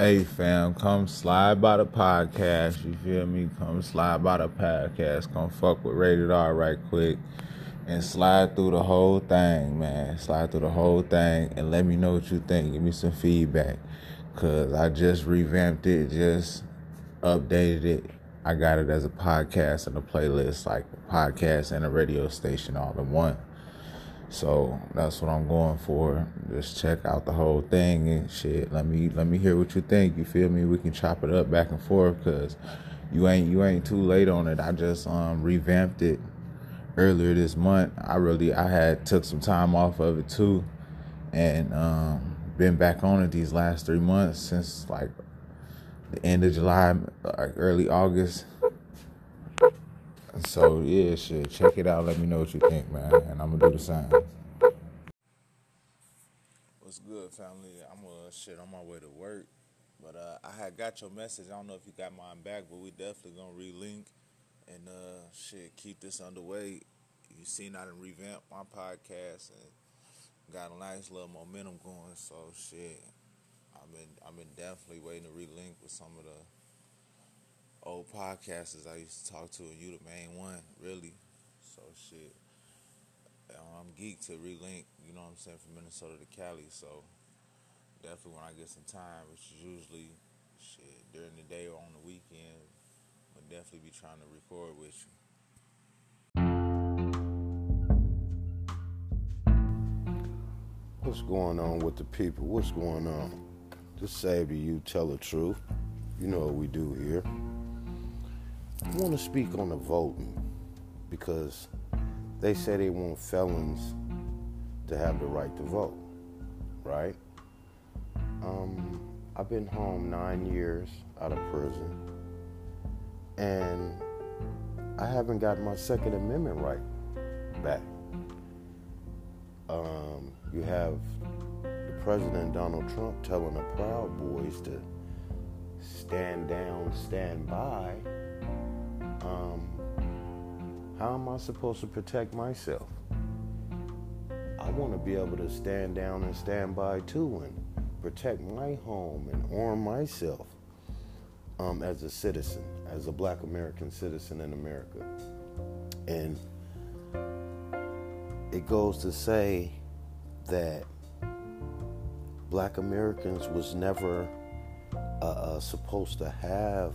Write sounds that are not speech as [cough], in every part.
Hey fam, come slide by the podcast. You feel me? Come slide by the podcast. Come fuck with Rated R right quick. And slide through the whole thing, man. Slide through the whole thing and let me know what you think. Give me some feedback. Cause I just revamped it, just updated it. I got it as a podcast and a playlist, like a podcast and a radio station all in one. So that's what I'm going for. Just check out the whole thing and shit. Let me let me hear what you think. You feel me? We can chop it up back and forth because you ain't you ain't too late on it. I just um revamped it earlier this month. I really I had took some time off of it too, and um been back on it these last three months since like the end of July, like early August. So yeah, shit, check it out. Let me know what you think, man, and I'm gonna do the same. What's good, family? I'm uh shit on my way to work, but uh, I had got your message. I don't know if you got mine back, but we definitely gonna relink and uh shit keep this underway. You seen I done revamp my podcast and got a nice little momentum going. So shit, I've been I've been definitely waiting to relink with some of the old podcasters I used to talk to, and you the main one, really. So shit, um, I'm geeked to relink. You know what I'm saying from Minnesota to Cali. So definitely when I get some time, which is usually shit during the day or on the weekend, I'll definitely be trying to record with you. What's going on with the people? What's going on? Just say to you, tell the truth. You know what we do here. I want to speak on the voting because they say they want felons to have the right to vote, right? Um, I've been home nine years out of prison, and I haven't got my Second Amendment right back. Um, you have the President Donald Trump telling the Proud Boys to stand down, stand by. Um, how am I supposed to protect myself? I want to be able to stand down and stand by too and protect my home and arm myself um, as a citizen, as a black American citizen in America. And it goes to say that black Americans was never uh, uh, supposed to have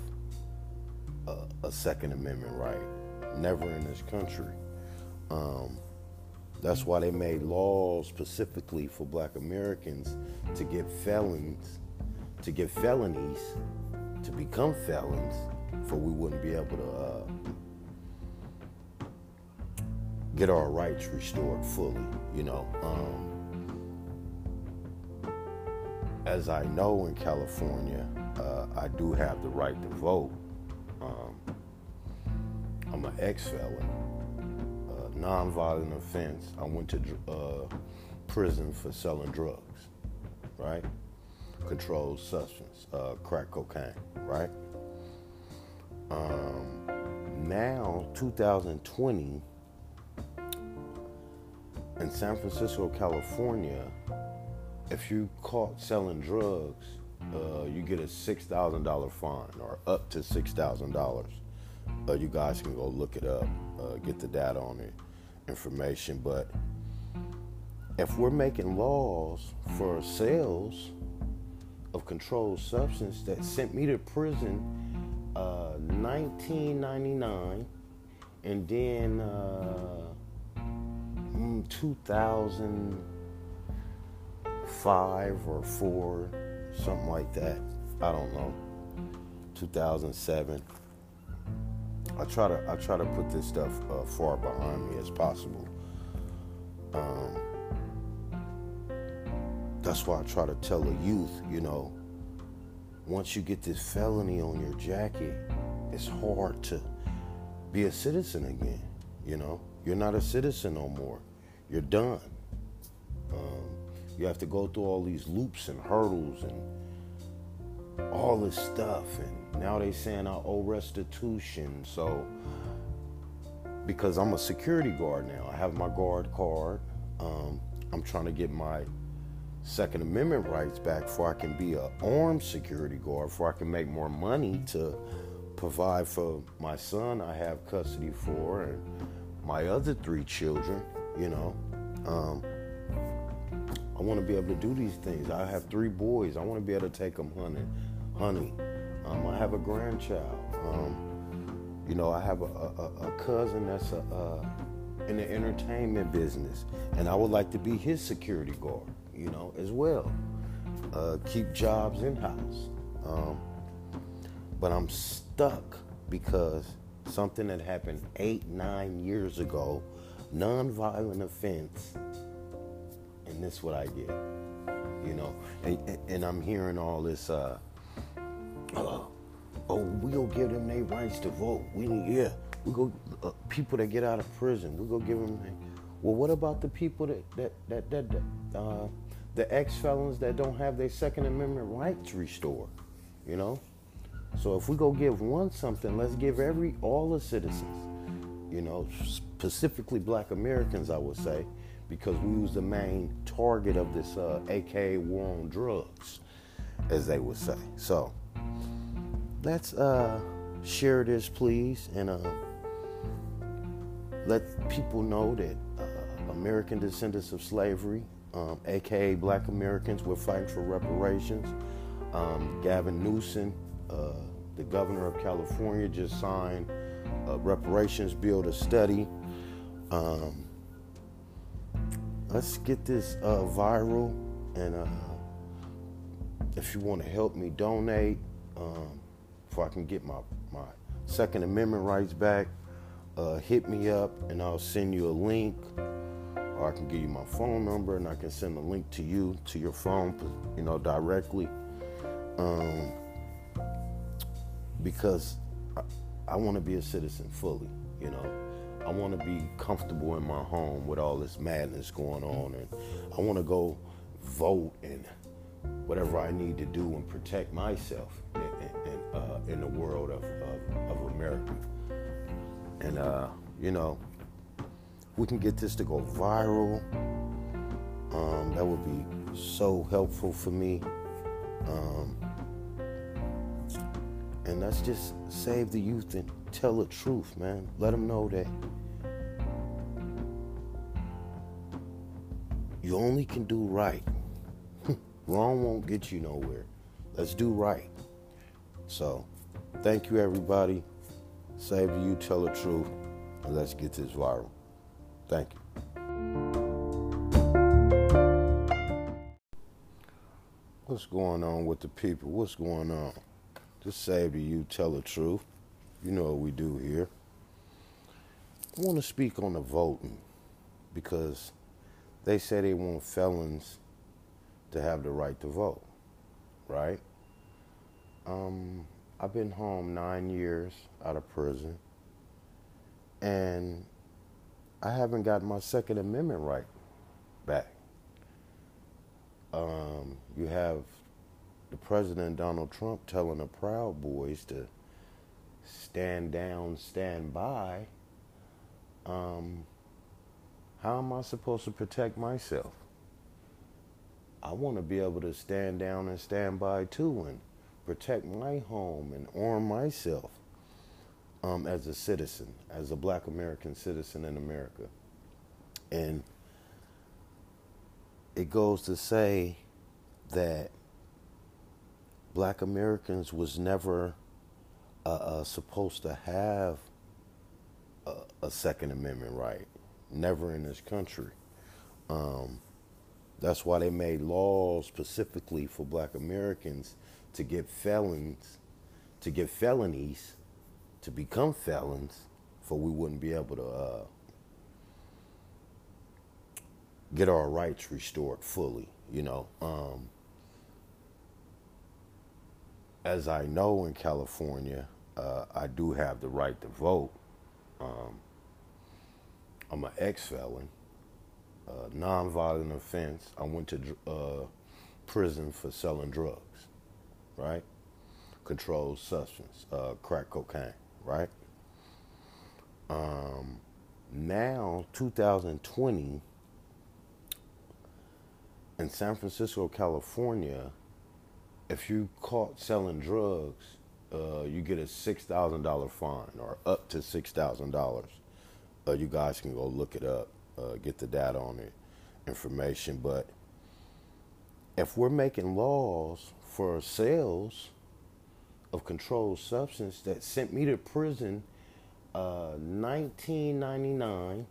a, Second Amendment right. Never in this country. Um, that's why they made laws specifically for black Americans to get felons, to get felonies, to become felons, for we wouldn't be able to uh, get our rights restored fully, you know. Um, as I know in California, uh, I do have the right to vote. Ex felon, uh, non-violent offense. I went to uh, prison for selling drugs, right? Controlled substance, uh, crack cocaine, right? Um, now, 2020, in San Francisco, California, if you caught selling drugs, uh, you get a six thousand dollar fine, or up to six thousand dollars. Uh, you guys can go look it up, uh, get the data on it, information. But if we're making laws for sales of controlled substance that sent me to prison, 1999, uh, and then uh, mm, 2000 five or four, something like that. I don't know. 2007. I try to I try to put this stuff uh, far behind me as possible. Um, that's why I try to tell the youth, you know, once you get this felony on your jacket, it's hard to be a citizen again. You know, you're not a citizen no more. You're done. Um, you have to go through all these loops and hurdles and all this stuff. And now they saying I owe restitution. So because I'm a security guard now, I have my guard card. Um, I'm trying to get my Second Amendment rights back before I can be an armed security guard, before I can make more money to provide for my son I have custody for and my other three children, you know. Um, I want to be able to do these things. I have three boys. I want to be able to take them hunting. Honey, um, I have a grandchild. Um, you know, I have a, a, a cousin that's a, in the entertainment business, and I would like to be his security guard, you know, as well. Uh, keep jobs in house. Um, but I'm stuck because something that happened eight, nine years ago, nonviolent offense, and this what I get, you know, and, and I'm hearing all this. Uh, uh, oh, we gonna give them their rights to vote. We yeah, we go uh, people that get out of prison. We go give them. Well, what about the people that that that that, that uh, the ex felons that don't have their Second Amendment rights restored? You know. So if we go give one something, let's give every all the citizens. You know, specifically Black Americans, I would say, because we was the main target of this uh, AKA war on drugs, as they would say. So let's uh, share this, please, and uh, let people know that uh, American descendants of slavery, um, aka Black Americans, we're fighting for reparations. Um, Gavin Newsom, uh, the governor of California, just signed a reparations bill to study. Um, let's get this uh, viral, and uh, if you want to help me donate, um, I can get my, my Second Amendment rights back, uh, hit me up and I'll send you a link. Or I can give you my phone number and I can send a link to you to your phone, you know, directly. Um, because I, I want to be a citizen fully, you know. I want to be comfortable in my home with all this madness going on, and I want to go vote and whatever I need to do and protect myself in, in, uh, in the world of, of, of America. And, uh, you know, we can get this to go viral. Um, that would be so helpful for me. Um, and let's just save the youth and tell the truth, man. Let them know that you only can do right. [laughs] Wrong won't get you nowhere. Let's do right. So, thank you, everybody. Save youth, tell the truth, and let's get this viral. Thank you. What's going on with the people? What's going on? Just save the youth, tell the truth. You know what we do here. I want to speak on the voting because they say they want felons to have the right to vote, right? Um, I've been home nine years out of prison, and I haven't got my Second Amendment right back. Um, you have the President Donald Trump telling the Proud Boys to stand down, stand by. Um, how am I supposed to protect myself? I want to be able to stand down and stand by too and protect my home and arm myself um, as a citizen, as a black American citizen in America. And it goes to say that black Americans was never uh, uh, supposed to have a, a, Second Amendment right, never in this country. Um, that's why they made laws specifically for black Americans to get felons, to get felonies, to become felons, for we wouldn't be able to uh, get our rights restored fully, you know. Um, as I know in California, uh, I do have the right to vote. Um, I'm an ex felon uh, nonviolent offense. I went to uh, prison for selling drugs, right? Controlled substance, uh, crack cocaine, right? Um, now, 2020, in San Francisco, California, if you caught selling drugs, uh, you get a six thousand dollar fine, or up to six thousand dollars. Uh, you guys can go look it up, uh, get the data on it, information. But if we're making laws for sales of controlled substance that sent me to prison, uh, 1999,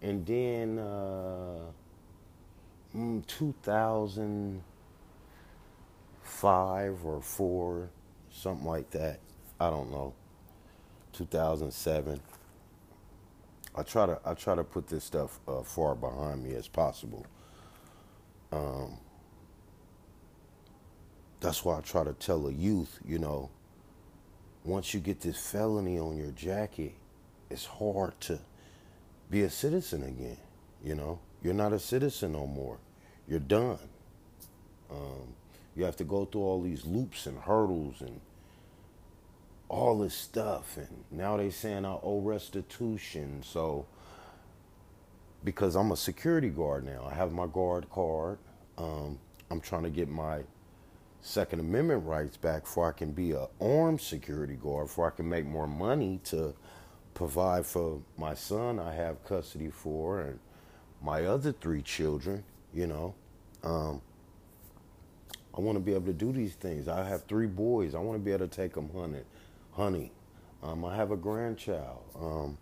and then uh, mm, 2005 or four, something like that. I don't know. 2007. I try to I try to put this stuff uh, far behind me as possible. Um, that's why I try to tell a youth, you know, once you get this felony on your jacket, it's hard to be a citizen again. You know, you're not a citizen no more. You're done. Um, you have to go through all these loops and hurdles and all this stuff. And now they saying I owe restitution. So, because I'm a security guard now, I have my guard card. Um, I'm trying to get my Second Amendment rights back before I can be a armed security guard, before I can make more money to provide for my son I have custody for and my other three children, you know. Um, I want to be able to do these things. I have three boys. I want to be able to take them hunting, honey. Um, I have a grandchild. Um,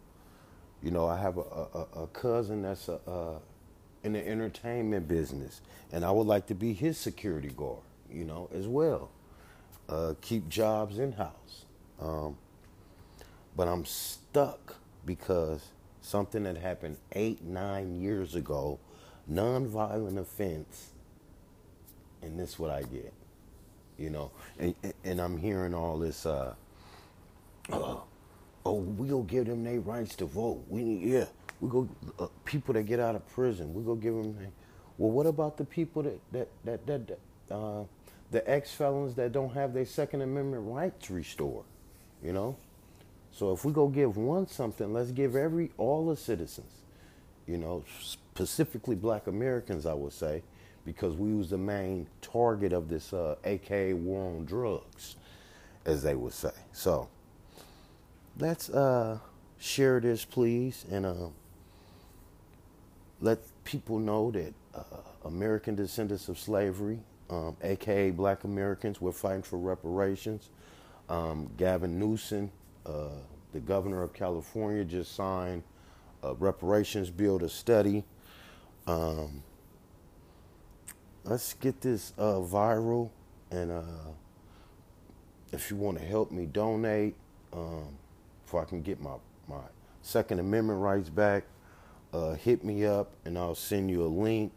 you know, I have a, a, a cousin that's a, in the entertainment business, and I would like to be his security guard you know, as well. Uh, keep jobs in house. Um, but I'm stuck because something that happened eight, nine years ago, nonviolent offense, and this what I get, you know. And, and I'm hearing all this. Uh, uh, oh, we go give them their rights to vote. We yeah, we go uh, people that get out of prison. We go give them. well, what about the people that that that that, that uh, the ex felons that don't have their Second Amendment rights restored. You know? So if we go give one something, let's give every all the citizens, you know, specifically black Americans, I would say, because we was the main target of this uh, AKA war on drugs, as they would say. So let's uh, share this, please, and uh, let people know that uh, American descendants of slavery um, aka Black Americans. We're fighting for reparations. Um, Gavin Newsom, uh, the governor of California, just signed a reparations bill to study. Um, let's get this uh, viral, and uh, if you want to help me donate, um, if I can get my my Second Amendment rights back, uh, hit me up, and I'll send you a link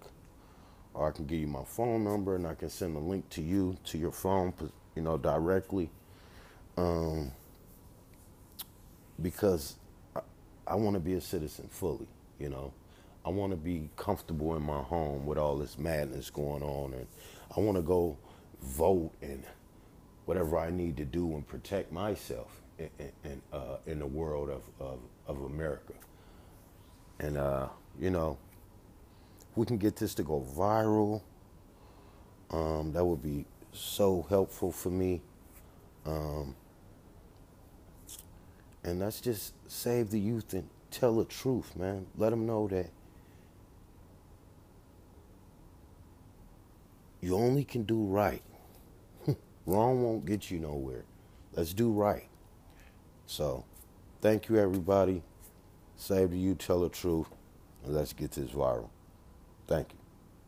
or I can give you my phone number and I can send a link to you to your phone, you know, directly. Um, because I, I want to be a citizen fully, you know. I want to be comfortable in my home with all this madness going on, and I want to go vote and whatever I need to do and protect myself in in, uh, in the world of, of, of America. And uh, you know, we can get this to go viral, um, that would be so helpful for me. Um, and let's just save the youth and tell the truth, man. Let them know that you only can do right. [laughs] Wrong won't get you nowhere. Let's do right. So, thank you, everybody. Save the youth, tell the truth, and let's get this viral. Thank you.